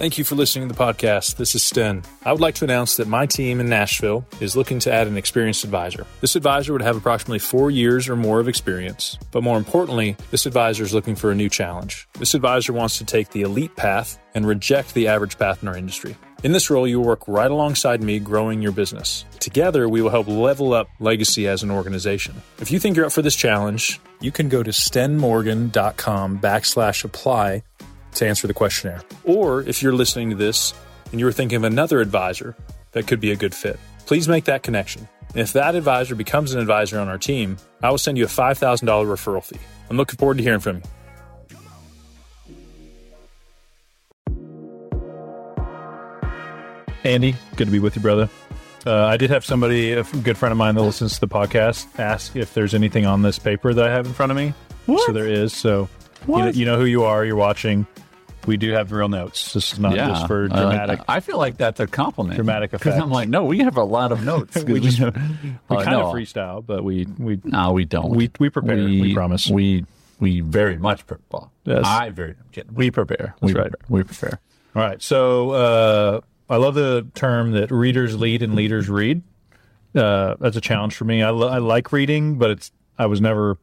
Thank you for listening to the podcast. This is Sten. I would like to announce that my team in Nashville is looking to add an experienced advisor. This advisor would have approximately four years or more of experience, but more importantly, this advisor is looking for a new challenge. This advisor wants to take the elite path and reject the average path in our industry. In this role, you will work right alongside me growing your business. Together, we will help level up legacy as an organization. If you think you're up for this challenge, you can go to stenmorgan.com backslash apply to answer the questionnaire. Or if you're listening to this and you were thinking of another advisor that could be a good fit, please make that connection. And if that advisor becomes an advisor on our team, I will send you a $5,000 referral fee. I'm looking forward to hearing from you. Andy, good to be with you, brother. Uh, I did have somebody, a good friend of mine that listens to the podcast, ask if there's anything on this paper that I have in front of me. What? So there is. So you know, you know who you are. You're watching. We do have real notes. This is not just for dramatic. that. I feel like that's a compliment. Dramatic effect. Because. I'm like, no, we have a lot of notes. we just we know- Uh, kind no, of freestyle, but we we No, we don't. We- we prepare, we promise. We we very much prepare. Yes. I very I'm kidding. We prepare. we right. Prepare. We prepare. All right. So uh, I love the term that readers lead and leaders read. Uh, that's a challenge for me. I, lo- I like reading, but it's I was never.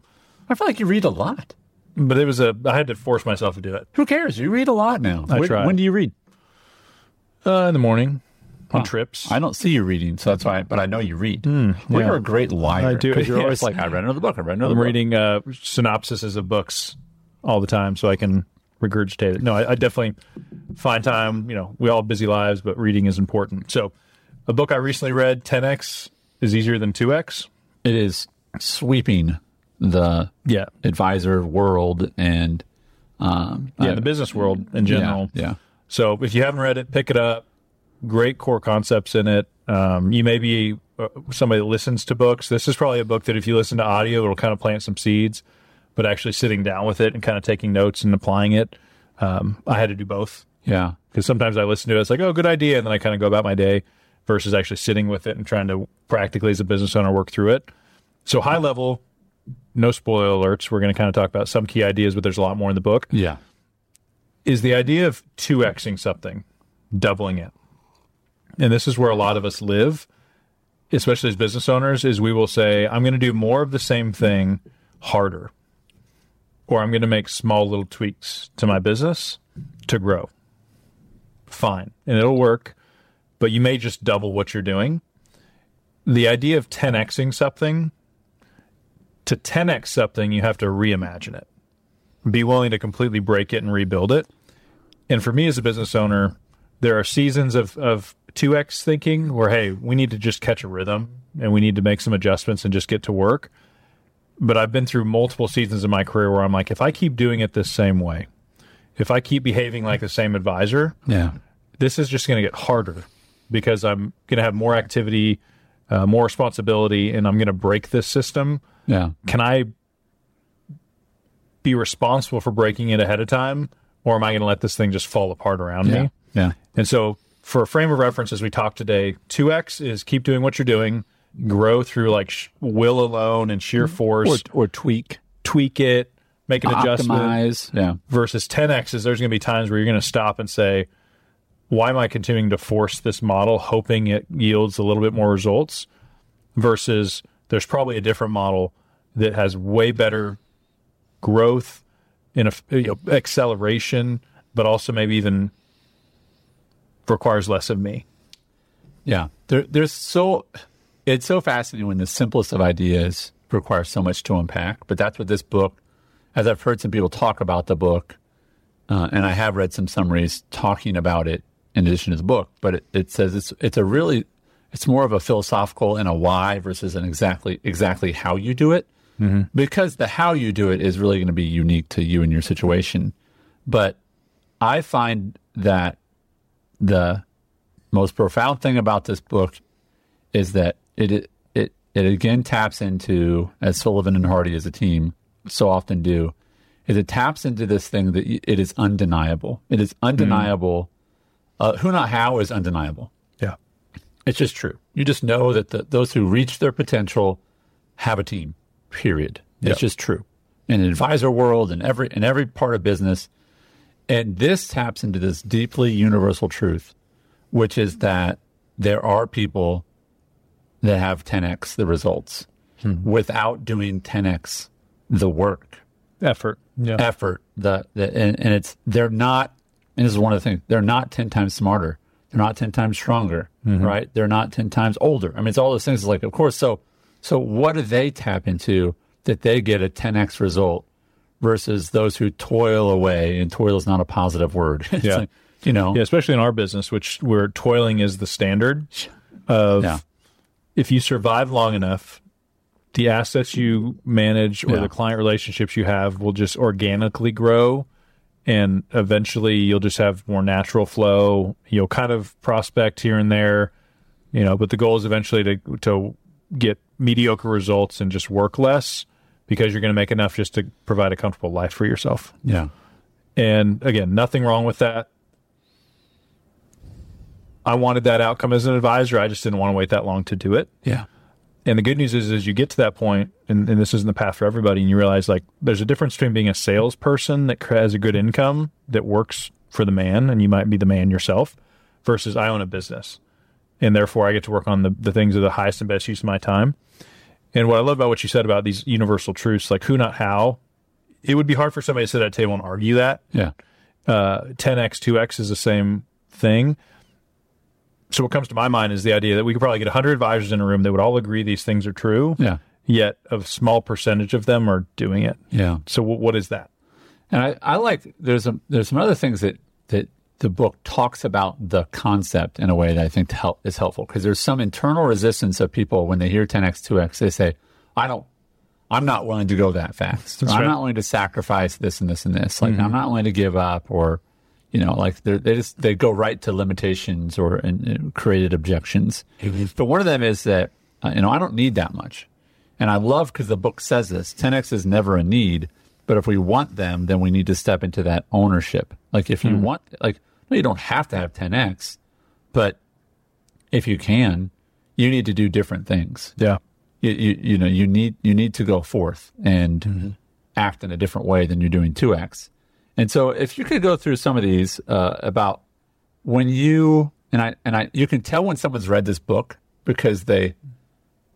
I feel like you read a lot. But it was a. I had to force myself to do it Who cares? You read a lot now. I when, try. when do you read? uh, in the morning on Huh. trips. I don't see you reading, so that's why. But I know you read. You're a great liar. I do, because you're always yes. like, I read another book. I read another I'm book. reading uh, synopsises of books all the time, so I can regurgitate it. No, I, I definitely find time. You know, we all have busy lives, but reading is important. So, a book I recently read, 10x is easier than 2x. It is sweeping the Yeah, advisor world and um, yeah, I- the business world in general. Yeah, yeah. So if you haven't read it, pick it up. Great core concepts in it. Um, you may be uh, somebody that listens to books. This is probably a book that if you listen to audio, it'll kind of plant some seeds. But actually sitting down with it and kind of taking notes and applying it, um, I had to do both yeah. because sometimes I listen to it, it's like, oh, good idea, and then I kind of go about my day versus actually sitting with it and trying to practically as a business owner work through it. So high level, no spoiler alerts. We're going to kind of talk about some key ideas, but there's a lot more in the book Yeah. is the idea of 2xing something, doubling it. And this is where a lot of us live, especially as business owners, is we will say, I'm going to do more of the same thing harder. Or I'm going to make small little tweaks to my business to grow. Fine. And it'll work, but you may just double what you're doing. The idea of 10xing something, to 10x something, you have to reimagine it be willing to completely break it and rebuild it. And for me as a business owner, there are seasons of, of 2x thinking where, hey, we need to just catch a rhythm and we need to make some adjustments and just get to work. But I've been through multiple seasons in my career where I'm like, if I keep doing it this same way, if I keep behaving like the same advisor, Yeah. this is just going to get harder because I'm going to have more activity, uh, more responsibility, and I'm going to break this system Yeah. can I be responsible for breaking it ahead of time, or am I going to let this thing just fall apart around Yeah. me? Yeah. And so, for a frame of reference, as we talked today, two X is keep doing what you're doing, grow through like sh- will alone and sheer mm-hmm. force, Or, or tweak. tweak it, make an adjustment. Optimize. Yeah. Versus 10X is there's going to be times where you're going to stop and say, why am I continuing to force this model, hoping it yields a little bit more results? Versus there's probably a different model that has way better growth in a you know, acceleration, but also maybe even requires less of me. Yeah. There, there's so, it's so fascinating when the simplest of ideas require so much to unpack. But that's what this book, as I've heard some people talk about the book, uh, and I have read some summaries talking about it in addition to the book, but it, it says it's, it's a really, it's more of a philosophical and a why versus an exactly, exactly how you do it. Because the how you do it is really going to be unique to you and your situation. But I find that the most profound thing about this book is that it it it again taps into as Sullivan and Hardy as a team so often do is it taps into this thing that it is undeniable. It is undeniable. Uh, who not how is undeniable. It's just true. You just know that the, those who reach their potential have a team. Period. It's Yep. just true. In an advisor world, in every in every part of business, And this taps into this deeply universal truth, which is that there are people that have 10x the results hmm. without doing 10x the work, Effort. Yeah. effort. The, the and, and it's they're not. And this is one of the things they're not 10 times smarter. They're not 10 times stronger, mm-hmm. right? They're not 10 times older. I mean, it's all those things. It's like, of course. So, so what do they tap into that they get a 10x result versus those who toil away? And toil is not a positive word. It's Yeah. like, you know, Yeah, especially in our business, which where toiling is the standard of Yeah. if you survive long enough, the assets you manage or Yeah. the client relationships you have will just organically grow and eventually you'll just have more natural flow. You'll kind of prospect here and there, you know, but the goal is eventually to to get mediocre results and just work less because you're going to make enough just to provide a comfortable life for yourself. yeah, And again, nothing wrong with that. I wanted that outcome as an advisor. I just didn't want to wait that long to do it. yeah, And the good news is, as you get to that point, and, and this isn't the path for everybody, and you realize like there's a difference between being a salesperson that has a good income that works for the man, and you might be the man yourself, versus I own a business, and therefore I get to work on the the things of the highest and best use of my time. And what I love about what you said about these universal truths, like who, not how, it would be hard for somebody to sit at a table and argue that yeah, uh, 10x, 2x is the same thing. So what comes to my mind is the idea that we could probably get 100 advisors in a room that would all agree these things are true, yeah, yet a small percentage of them are doing it. yeah. So w- what is that? And I, I like there's a there's some other things that that the book talks about the concept in a way that I think help is helpful because there's some internal resistance of people when they hear 10x 2x they say I don't I'm not willing to go that fast. Or, I'm not willing to sacrifice this and this and this. Like mm-hmm. I'm not willing to give up or you know like they just they go right to limitations or and, and created objections. But one of them is that uh, you know I don't need that much. And I love because the book says this 10x is never a need, but if we want them, then we need to step into that ownership. Like if you hmm. want, like, no, you don't have to have 10x, but if you can, you need to do different things. Yeah. You, you, you know, you need, you need to go forth and mm-hmm. act in a different way than you're doing 2x. And so if you could go through some of these uh, about when you, and I, and I, you can tell when someone's read this book because they,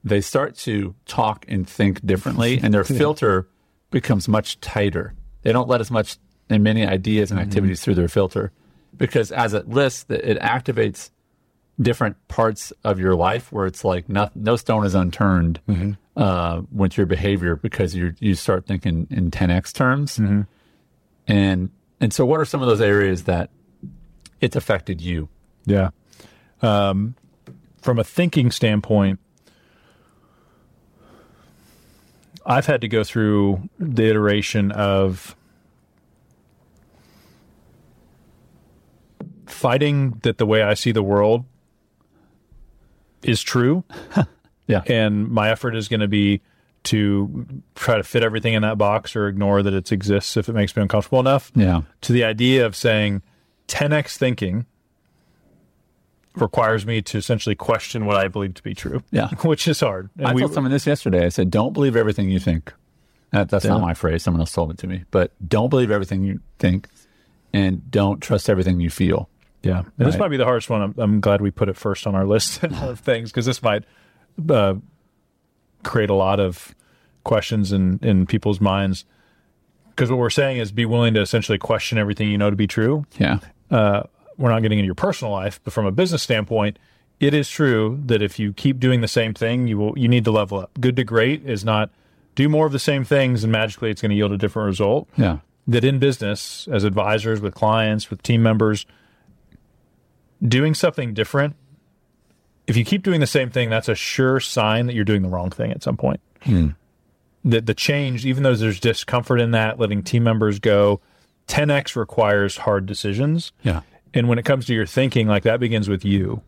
they start to talk and think differently, and their filter becomes much tighter. They don't let as much and many ideas and activities through their filter because as it lists, it activates different parts of your life where it's like no, no stone is unturned uh, with your behavior because you you start thinking in 10x terms. And and so, what are some of those areas that it's affected you? Yeah. Um, from a thinking standpoint, I've had to go through the iteration of fighting that the way I see the world is true. Yeah. And my effort is going to be to try to fit everything in that box or ignore that it exists if it makes me uncomfortable enough Yeah. to the idea of saying 10x thinking requires me to essentially question what I believe to be true. Yeah. Which is hard. And I we- told someone this yesterday. I said, "Don't believe everything you think." That, that's not my phrase. Someone else told it to me. But don't believe everything you think, and don't trust everything you feel. yeah. And this might be the hardest one. I'm, I'm glad we put it first on our list of things because this might uh, create a lot of questions in, in people's minds. Because what we're saying is be willing to essentially question everything you know to be true. Yeah, uh, we're not getting into your personal life, but from a business standpoint, it is true that if you keep doing the same thing, you will you need to level up. Good to great is not do more of the same things and magically it's going to yield a different result. yeah, That in business, as advisors with clients, with team members, doing something different, if you keep doing the same thing, that's a sure sign that you're doing the wrong thing at some point. That the change, even though there's discomfort in that, letting team members go, 10x requires hard decisions. yeah, And when it comes to your thinking, like that begins with you.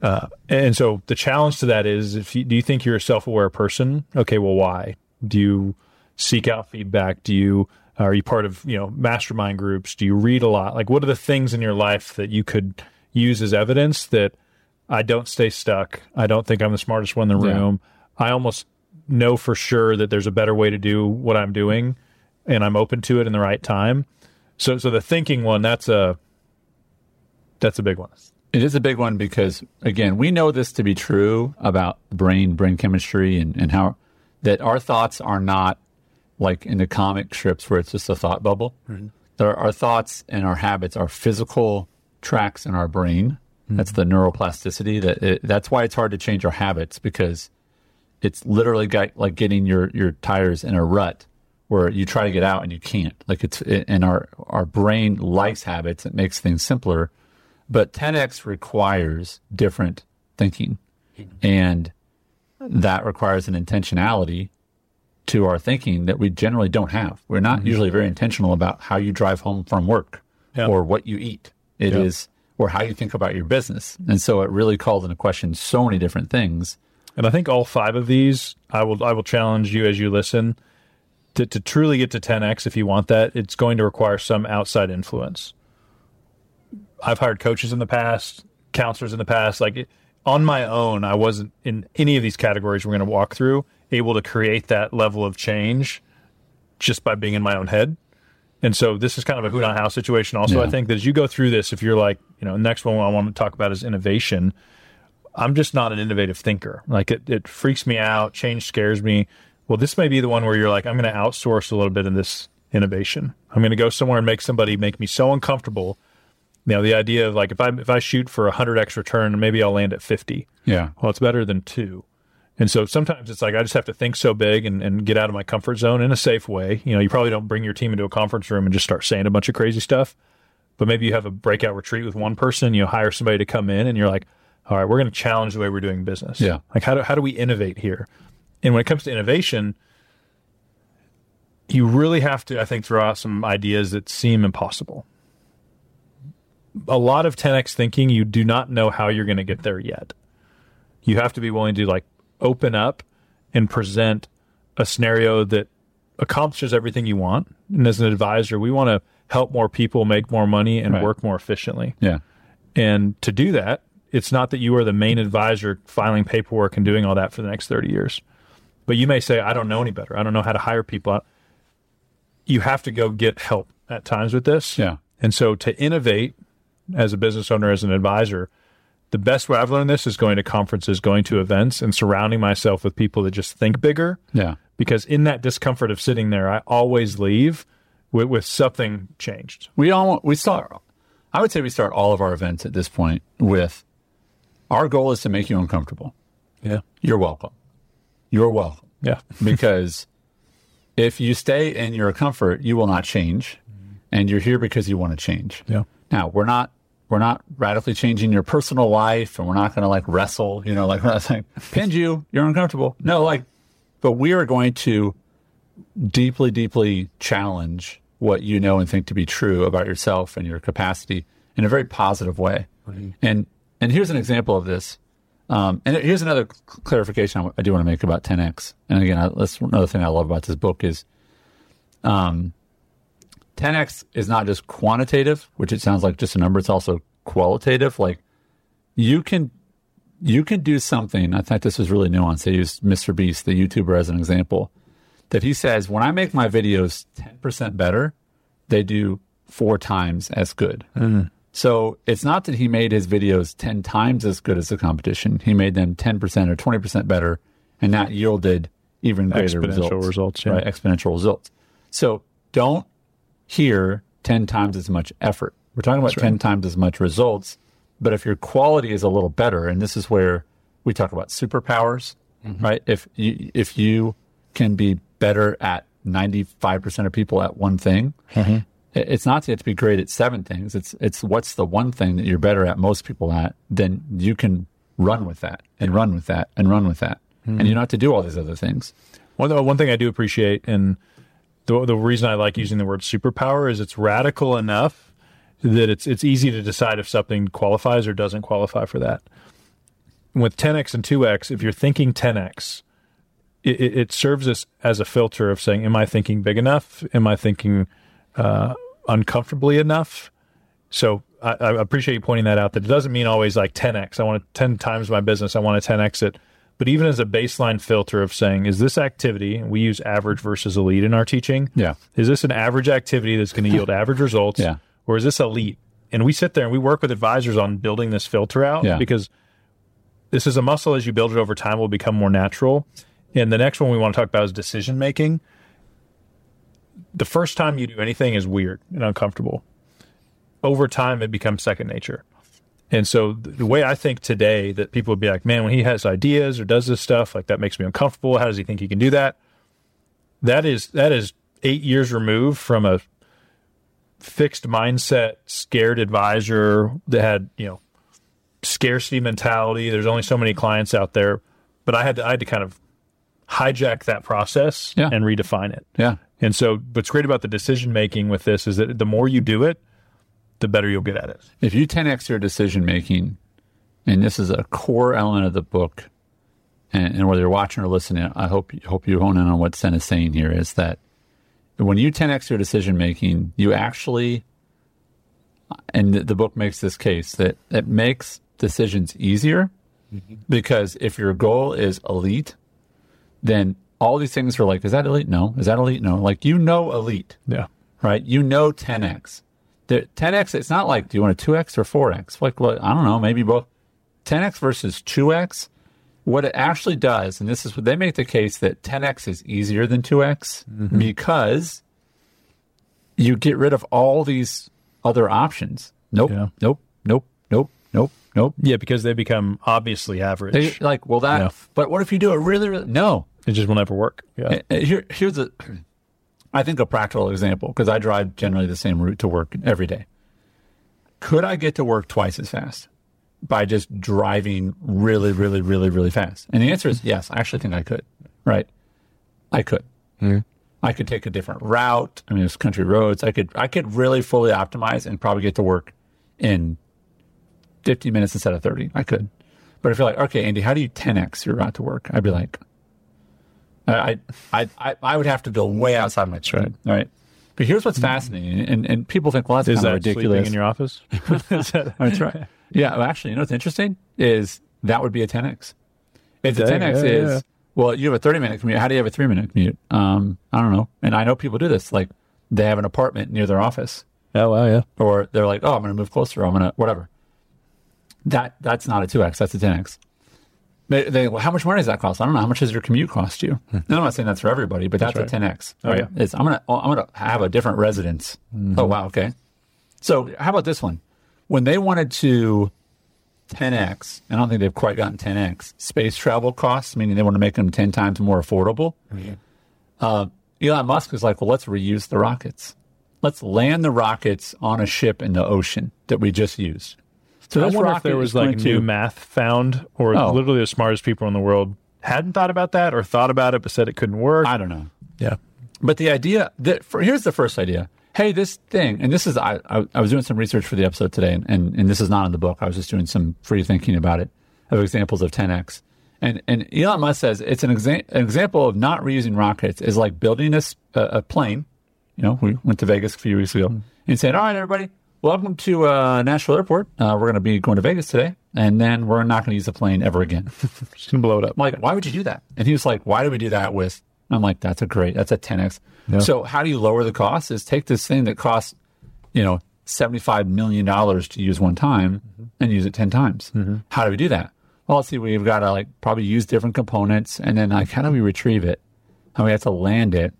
Uh, and so the challenge to that is if you, do you think you're a self-aware person? Okay, well, why? Do you seek out feedback? Do you are you part of you know mastermind groups? Do you read a lot? Like, what are the things in your life that you could use as evidence that I don't stay stuck? I don't think I'm the smartest one in the Yeah. room. I almost know for sure that there's a better way to do what I'm doing, and I'm open to it in the right time So so the thinking one that's a that's a big one. It is a big one because again, we know this to be true about brain brain chemistry and, and how that our thoughts are not like in the comic strips where it's just a thought bubble. Mm-hmm. There, our thoughts and our habits are physical tracks in our brain. Mm-hmm. That's the neuroplasticity. That it, that's why it's hard to change our habits because it's literally got, like getting your your tires in a rut where you try to get out and you can't. Like it's and our our brain likes habits. It makes things simpler, but 10x requires different thinking, and that requires an intentionality to our thinking that we generally don't have. We're not mm-hmm. usually very intentional about how you drive home from work yep. or what you eat. It yep. is or how you think about your business. And so it really calls into question so many different things. And I think all five of these, I will I will challenge you as you listen to, to truly get to 10x if you want that, it's going to require some outside influence. I've hired coaches in the past, counselors in the past, like on my own, I wasn't in any of these categories we're going to walk through able to create that level of change just by being in my own head. And so this is kind of a who not how situation. Also, yeah. I think that as you go through this, if you're like, you know, next one I want to talk about is innovation. I'm just not an innovative thinker. Like it, it freaks me out. Change scares me. Well, this may be the one where you're like, I'm going to outsource a little bit in this innovation. I'm going to go somewhere and make somebody make me so uncomfortable. You know, the idea of like if I if I shoot for a hundred x return, maybe I'll land at fifty. Yeah. Well, it's better than two. And so sometimes it's like I just have to think so big and, and get out of my comfort zone in a safe way. You know, you probably don't bring your team into a conference room and just start saying a bunch of crazy stuff, but maybe you have a breakout retreat with one person, you know, hire somebody to come in and you're like, all right, we're going to challenge the way we're doing business. Yeah. Like how do, how do we innovate here? And when it comes to innovation, you really have to, I think, throw out some ideas that seem impossible. A lot of 10x thinking, you do not know how you're going to get there yet. You have to be willing to like open up and present a scenario that accomplishes everything you want. And as an advisor, we want to help more people make more money and right. work more efficiently. Yeah. And to do that, it's not that you are the main advisor filing paperwork and doing all that for the next 30 years. But you may say, I don't know any better. I don't know how to hire people. You have to go get help at times with this. Yeah. And so to innovate as a business owner, as an advisor, the best way I've learned this is going to conferences, going to events, and surrounding myself with people that just think bigger. Yeah. Because in that discomfort of sitting there, I always leave with, with something changed. We all we start. I would say we start all of our events at this point with our goal is to make you uncomfortable. Yeah. You're welcome. You're welcome. Yeah. because if you stay in your comfort, you will not change, mm-hmm. and you're here because you want to change. Yeah. Now we're not we're not radically changing your personal life and we're not going to like wrestle, you know, like we're not saying, pinned you, you're uncomfortable. No, like, but we are going to deeply, deeply challenge what you know and think to be true about yourself and your capacity in a very positive way. And, and here's an example of this. Um, and here's another clarification I do want to make about 10x. And again, I, that's another thing I love about this book is, um, 10x is not just quantitative, which it sounds like just a number. It's also qualitative. Like you can you can do something. I thought this was really nuanced. They used Mr. Beast, the YouTuber, as an example. That he says, when I make my videos ten percent better, they do four times as good. Mm-hmm. So it's not that he made his videos ten times as good as the competition. He made them ten percent or twenty percent better, and that yielded even greater exponential results. results yeah. right? Exponential results. So don't here 10 times as much effort. We're talking about 10 times as much results. But if your quality is a little better, and this is where we talk about superpowers, mm-hmm. right? If you, if you can be better at 95% of people at one thing, mm-hmm. it's not to, to be great at seven things. It's, it's what's the one thing that you're better at most people at, then you can run with that and run with that and run with that. Mm-hmm. And you don't have to do all these other things. One, one thing I do appreciate, and the, the reason I like using the word superpower is it's radical enough that it's it's easy to decide if something qualifies or doesn't qualify for that. With 10x and 2x, if you're thinking 10x, it, it serves us as a filter of saying, "Am I thinking big enough? Am I thinking uh, uncomfortably enough?" So I, I, appreciate you pointing that out. That it doesn't mean always like 10x. I want to 10 times my business. I want to 10x it. But even as a baseline filter of saying, is this activity, we use average versus elite in our teaching. Yeah. Is this an average activity that's going to yield average results? Yeah. Or is this elite? And we sit there and we work with advisors on building this filter out Yeah. because this is a muscle as you build it over time will become more natural. And the next one we want to talk about is decision making. The first time you do anything is weird and uncomfortable. Over time, it becomes second nature. And so the way I think today that people would be like, man, when he has ideas or does this stuff, like that makes me uncomfortable. How does he think he can do that? That is that is eight years removed from a fixed mindset, scared advisor that had, you know, scarcity mentality. There's only so many clients out there. But I had to I had to kind of hijack that process Yeah. and redefine it. Yeah. And so what's great about the decision making with this is that the more you do it, the better you'll get at it. If you 10x your decision making, and this is a core element of the book, and, and whether you're watching or listening, I hope hope you hone in on what Sten is saying here is that when you 10x your decision making, you actually, and the, the book makes this case that it makes decisions easier mm-hmm. because if your goal is elite, then all these things are like, is that elite? No. Is that elite? No. Like you know elite Yeah. right? You know 10x. The 10x, it's not like, do you want a 2x or 4x? Like, look, I don't know, maybe both. 10x versus 2x, what it actually does, and this is what they make the case that 10x is easier than 2x mm-hmm. because you get rid of all these other options. Nope, Yeah. nope, nope, nope, nope, nope. Yeah, because they become obviously average. They, like, well, that, Yeah. but what if you do it really, really? No, it just will never work. Yeah. Here, here's a, I think a practical example because I drive generally the same route to work every day. Could I get to work twice as fast by just driving really, really, really, really fast? And the answer is yes. I actually think I could. Right? I could. Mm-hmm. I could take a different route. I mean, it's country roads. I could, I could really fully optimize and probably get to work in 50 minutes instead of 30. I could. But if you're like, okay, Andy, how do you 10x your route to work? I'd be like, I, I, I, I would have to go way outside my trade. All right. But here's what's fascinating, and, and people think, well, that's Is kind that of ridiculous. in your office? That- That's right. Yeah. Well, actually, you know what's interesting is that would be a 10x. If the 10x yeah, is, yeah. well, you have a 30 minute commute. How do you have a three minute commute? Um, I don't know. And I know people do this. Like they have an apartment near their office, oh wow, yeah. or they're like, oh, I'm going to move closer. I'm going to whatever. That that's not a 2x. That's a 10x. They, they, well, how much money does that cost? I don't know. How much does your commute cost you? And I'm not saying that's for everybody, but that's, Hmm. That's a 10x. Oh, right? yeah. It's, I'm gonna I'm gonna have a different residence. Mm-hmm. Oh wow, okay. So how about this one? When they wanted to 10x, I don't think they've quite gotten 10x space travel costs, meaning they want to make them 10 times more affordable. Uh, Elon Musk is like, well, let's reuse the rockets. Let's land the rockets on a ship in the ocean that we just used. So I wonder if there was like new to- math found, or Oh. literally the smartest people in the world hadn't thought about that, or thought about it but said it couldn't work. I don't know. yeah. But the idea that for, here's the first idea. Hey, this thing, and this is I, I, I was doing some research for the episode today, and, and, and this is not in the book. I was just doing some free thinking about it of examples of 10x. And and Elon Musk says it's an, exa- an example of not reusing rockets is like building a, a, plane. You know, we went to Vegas a few weeks ago hmm. and said, "All right, everybody, welcome to uh, Nashville Airport. Uh, we're going to be going to Vegas today, and then we're not going to use the plane ever again." Just gonna blow it up. I'm like, why would you do that? And he was like, why do we do that with? I'm like, that's a great, that's a 10x. So how do you lower the cost? Is take this thing that costs, you know, 75 million dollars to use one time and use it 10 times. How do we do that? Well, let's see. We've got to like probably use different components, and then like, how do we retrieve it? And we have to land it,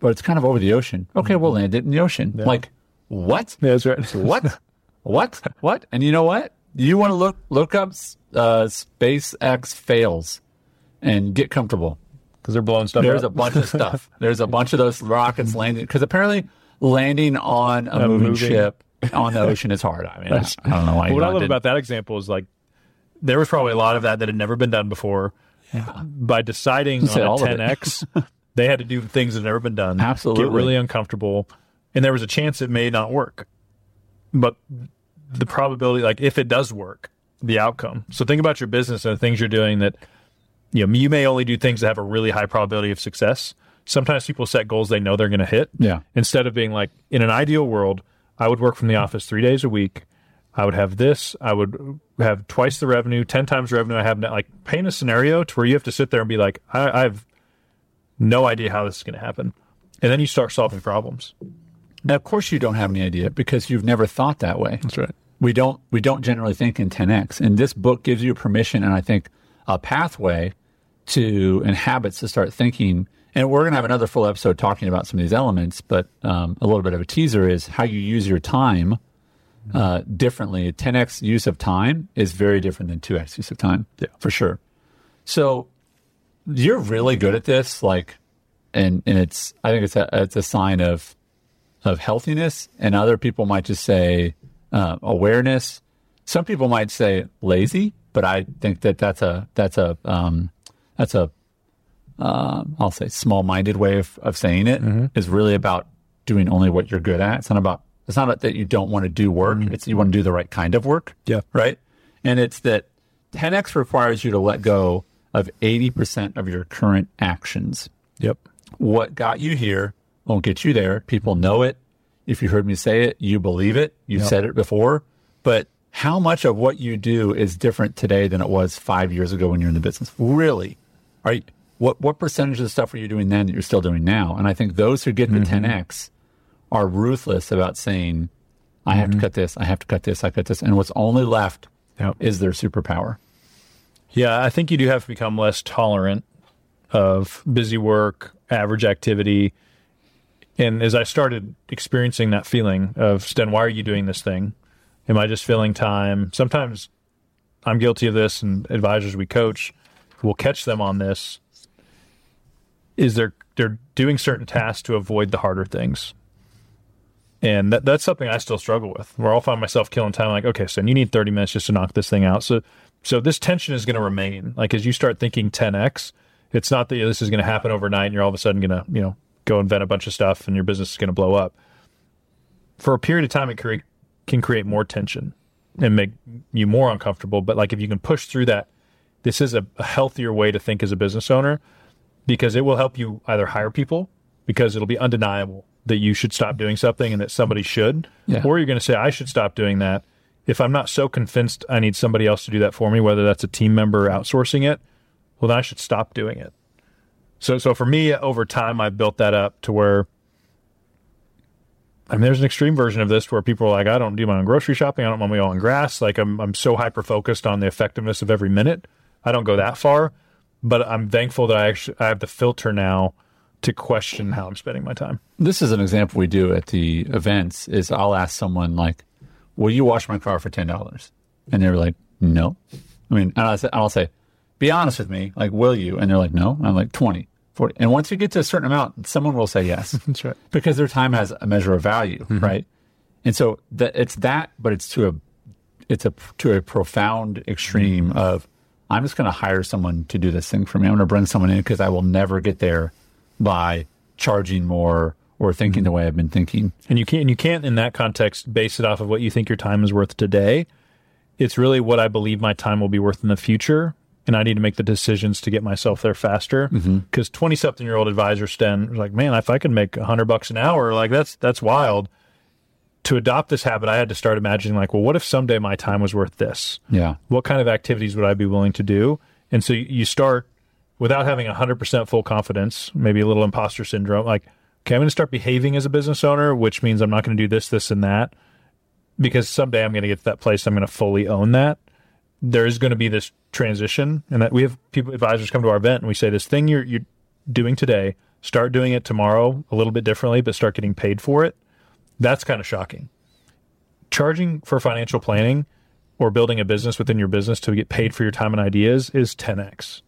but it's kind of over the ocean. Okay, we'll land it in the ocean. Like, what? Yeah, that's right. what? what? What? And you know what? You want to look look up uh, SpaceX fails and get comfortable. Because they're blowing stuff There's a bunch of stuff. There's a bunch of those rockets landing because apparently landing on a, A moving, moving- ship on the ocean is hard. I mean, I, I don't know why. what I love did- about that example is like there was probably a lot of that that had never been done before. By deciding on a all 10x, they had to do things that had never been done. Absolutely. get really uncomfortable, and there was a chance it may not work. But the probability, like if it does work, the outcome. So think about your business and the things you're doing that you know you may only do things that have a really high probability of success. Sometimes people set goals they know they're going to hit. Yeah. Instead of being like in an ideal world, I would work from the office three days a week. I would have this. I would have twice the revenue, 10 times the revenue I have now. Like, paint a scenario to where you have to sit there and be like, I, I have no idea how this is going to happen. And then you start solving problems. Now, of course, you don't have any idea because you've never thought that way. That's right. We don't we don't generally think in 10x, and this book gives you permission and I think a pathway to and habits to start thinking. And we're going to have another full episode talking about some of these elements, but um, a little bit of a teaser is how you use your time uh, differently. 10x use of time is very different than 2x use of time, Yeah. for sure. So you're really good at this, like, and and it's I think it's a it's a sign of of healthiness, and other people might just say uh, awareness. Some people might say lazy, but I think that that's a that's a um, that's a um, I'll say small minded way of, of saying it is really about doing only what you're good at. It's not about it's not that you don't want to do work. It's you want to do the right kind of work. Yeah. Right. And it's that 10x requires you to let go of 80% of your current actions Yep. what got you here won't get you there. People know it. If you heard me say it, you believe it. You've said it before. But how much of what you do is different today than it was five years ago when you're in the business? Really? Are you, what what percentage of the stuff are you doing then that you're still doing now? And I think those who get the mm-hmm. 10x are ruthless about saying, I have to mm-hmm. cut this, I have to cut this, I cut this, and what's only left Yep. is their superpower. Yeah, I think you do have to become less tolerant of busy work, average activity. And as I started experiencing that feeling of, Sten, why are you doing this thing? Am I just filling time? Sometimes I'm guilty of this, and advisors we coach will catch them on this. Is they're they're doing certain tasks to avoid the harder things, and that that's something I still struggle with. Where I'll find myself killing time, like, okay, so you need 30 minutes just to knock this thing out. So so this tension is going to remain. Like as you start thinking 10x, it's not that this is going to happen overnight and you're all of a sudden going to you know go invent a bunch of stuff and your business is going to blow up. For a period of time, it create, can create more tension and make you more uncomfortable. But like if you can push through that, this is a, a healthier way to think as a business owner because it will help you either hire people because it'll be undeniable that you should stop doing something and that somebody should, Yeah. or you're going to say I should stop doing that. If I'm not so convinced I need somebody else to do that for me, whether that's a team member outsourcing it, well then I should stop doing it. So so for me over time I built that up to where I mean there's an extreme version of this where people are like I don't do my own grocery shopping, I don't mow my own grass, like I'm I'm so hyper focused on the effectiveness of every minute. I don't go that far, but I'm thankful that I actually I have the filter now to question how I'm spending my time. this is an example we do at the events is I'll ask someone like, will you wash my car for $10? And they're like, no. I mean, I'll say, I'll say, be honest with me. Like, will you? And they're like, no. I'm like 20, 40. And once you get to a certain amount, someone will say yes That's right. because their time has a measure of value, mm-hmm. right? And so that it's that, but it's to a, it's a, to a profound extreme mm-hmm. of, I'm just going to hire someone to do this thing for me. I'm going to bring someone in because I will never get there by charging more or thinking the mm-hmm. way I've been thinking. And you can't you can't in that context base it off of what you think your time is worth today. It's really what I believe my time will be worth in the future. And I need to make the decisions to get myself there faster. Mm-hmm. Because twenty something year old advisor Sten was like, man, if I could make a hundred bucks an hour, like that's that's wild. To adopt this habit, I had to start imagining like, well, what if someday my time was worth this? Yeah. what kind of activities would I be willing to do? And so you- you start without having 100% full confidence, maybe a little imposter syndrome. Like, okay, I'm going to start behaving as a business owner, which means I'm not going to do this, this, and that because someday I'm going to get to that place. I'm going to fully own that. There is going to be this transition, and that we have people advisors come to our event and we say, this thing you're, you're doing today, start doing it tomorrow a little bit differently, but start getting paid for it. That's kind of shocking. Charging for financial planning or building a business within your business to get paid for your time and ideas is 10x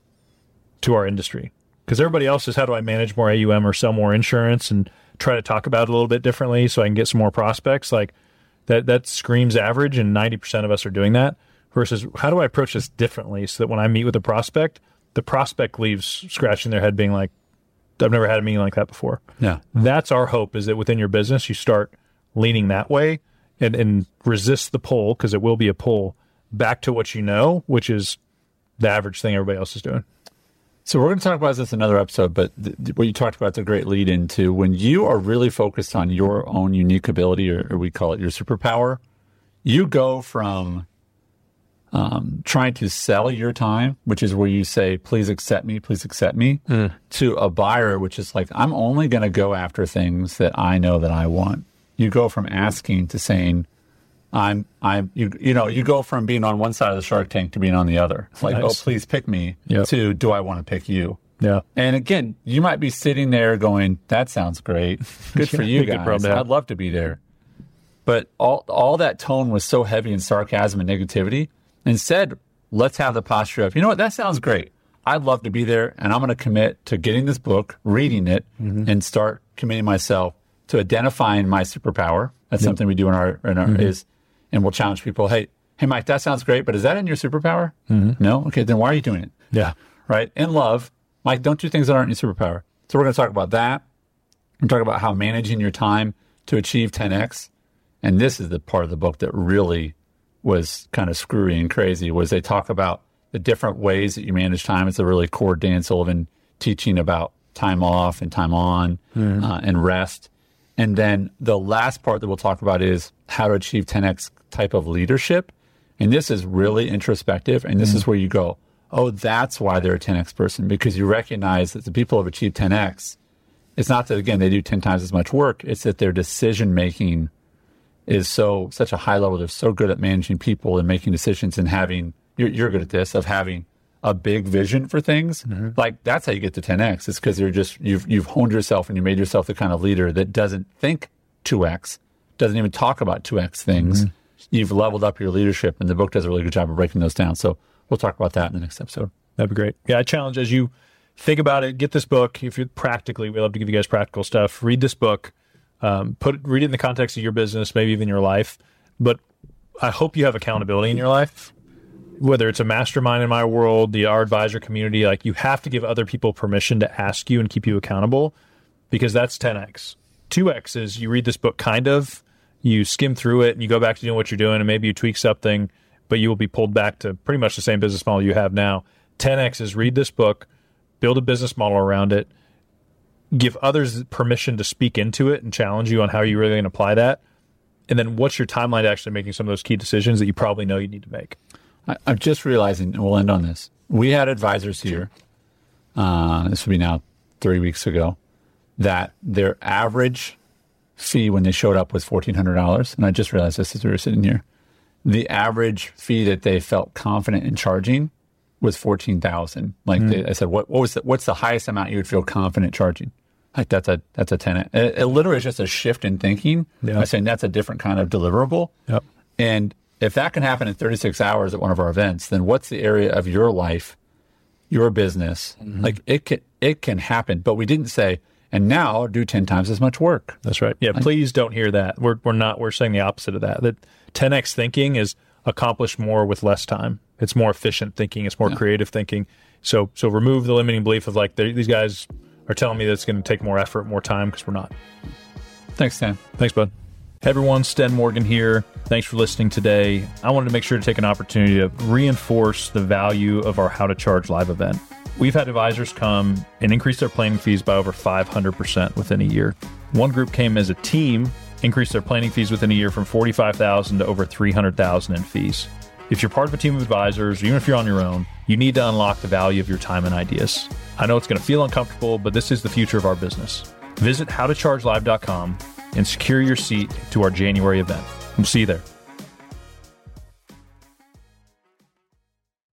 to our industry. Because everybody else is how do I manage more AUM or sell more insurance and try to talk about it a little bit differently so I can get some more prospects. Like that that screams average and 90% of us are doing that versus how do I approach this differently so that when I meet with a prospect, the prospect leaves scratching their head being like, I've never had a meeting like that before Yeah. that's our hope is that within your business you start leaning that way and, and resist the pull because it will be a pull back to what you know which is the average thing everybody else is doing So we're going to talk about this in another episode, but th- th- what you talked about is a great lead into when you are really focused on your own unique ability, or, or we call it your superpower. you go from um, trying to sell your time, which is where you say, please accept me, please accept me, Mm. to a buyer, which is like, I'm only going to go after things that I know that I want. You go from asking to saying, I'm, I'm, you, you know, you go from being on one side of the shark tank to being on the other. Like, Nice. oh, please pick me Yep. to do I want to pick you? Yeah. And again, you might be sitting there going, "That sounds great. Good for you guys. I'd love to be there." But all all that tone was so heavy in sarcasm and negativity. Instead, let's have the posture of, "You know what? That sounds great. I'd love to be there, and I'm going to commit to getting this book, reading it, mm-hmm. and start committing myself to identifying my superpower. That's something we do in our in our mm-hmm. is, and we'll challenge people. Hey, hey, Mike, that sounds great, but is that in your superpower? Mm-hmm. No. Okay, then why are you doing it? Yeah. right? In love, Mike, don't do things that aren't your superpower. So we're going to talk about that. We're talk about how managing your time to achieve 10x. And this is the part of the book that really was kind of screwy and crazy was they talk about the different ways that you manage time. It's a really core Dan Sullivan teaching about time off and time on uh, and rest. And then the last part that we'll talk about is how to achieve 10x type of leadership. And this is really introspective. And this is where you go, oh, that's why they're a 10x person because you recognize that the people who have achieved 10x, it's not that, again, they do 10 times as much work, it's that their decision making is so such a high level. They're so good at managing people and making decisions and having you're, you're good at this of having a big vision for things. Mm-hmm. Like that's how you get to 10x. It's because you're just you've you've honed yourself and you made yourself the kind of leader that doesn't think 2x, doesn't even talk about 2x things. Mm-hmm. You've leveled up your leadership, and the book does a really good job of breaking those down. So we'll talk about that in the next episode. That'd be great. Yeah, I challenge as you think about it, get this book. If you're practically, we love to give you guys practical stuff. Read this book. Um, put read it in the context of your business, maybe even your life. But I hope you have accountability in your life. Whether it's a mastermind in my world, the our advisor community, like you have to give other people permission to ask you and keep you accountable, because that's 10x. 2x is you read this book kind of, you skim through it, and you go back to doing what you're doing, and maybe you tweak something, but you will be pulled back to pretty much the same business model you have now. 10x is read this book, build a business model around it, give others permission to speak into it and challenge you on how you really going to apply that. And then what's your timeline to actually making some of those key decisions that you probably know you need to make? I, I'm just realizing, and we'll end on this. We had advisors here. Uh, this would be now three weeks ago. That their average fee when they showed up was fourteen hundred dollars, and I just realized this as we were sitting here. The average fee that they felt confident in charging was fourteen thousand. Like they, I said, what, what was the, what's the highest amount you would feel confident charging? Like that's a that's a ten. It, it literally is just a shift in thinking. Yeah. I'm saying that's a different kind of deliverable. Yep. And if that can happen in 36 hours at one of our events, then what's the area of your life, your business? Mm-hmm. Like it can it can happen, but we didn't say and now do 10 times as much work. That's right. Yeah, please don't hear that. We're we're not we're saying the opposite of that. That 10x thinking is accomplish more with less time. It's more efficient thinking, it's more creative thinking. So so remove the limiting belief of like these guys are telling me that it's going to take more effort, more time because we're not. Thanks, Sten. Thanks, bud. Hey everyone, Sten Morgan here. Thanks for listening today. I wanted to make sure to take an opportunity to reinforce the value of our How to Charge Live event. We've had advisors come and increase their planning fees by over 500% within a year. One group came as a team, increased their planning fees within a year from 45,000 to over 300,000 in fees. If you're part of a team of advisors, or even if you're on your own, you need to unlock the value of your time and ideas. I know it's going to feel uncomfortable, but this is the future of our business. Visit howtochargelive.com and secure your seat to our January event. We'll see you there.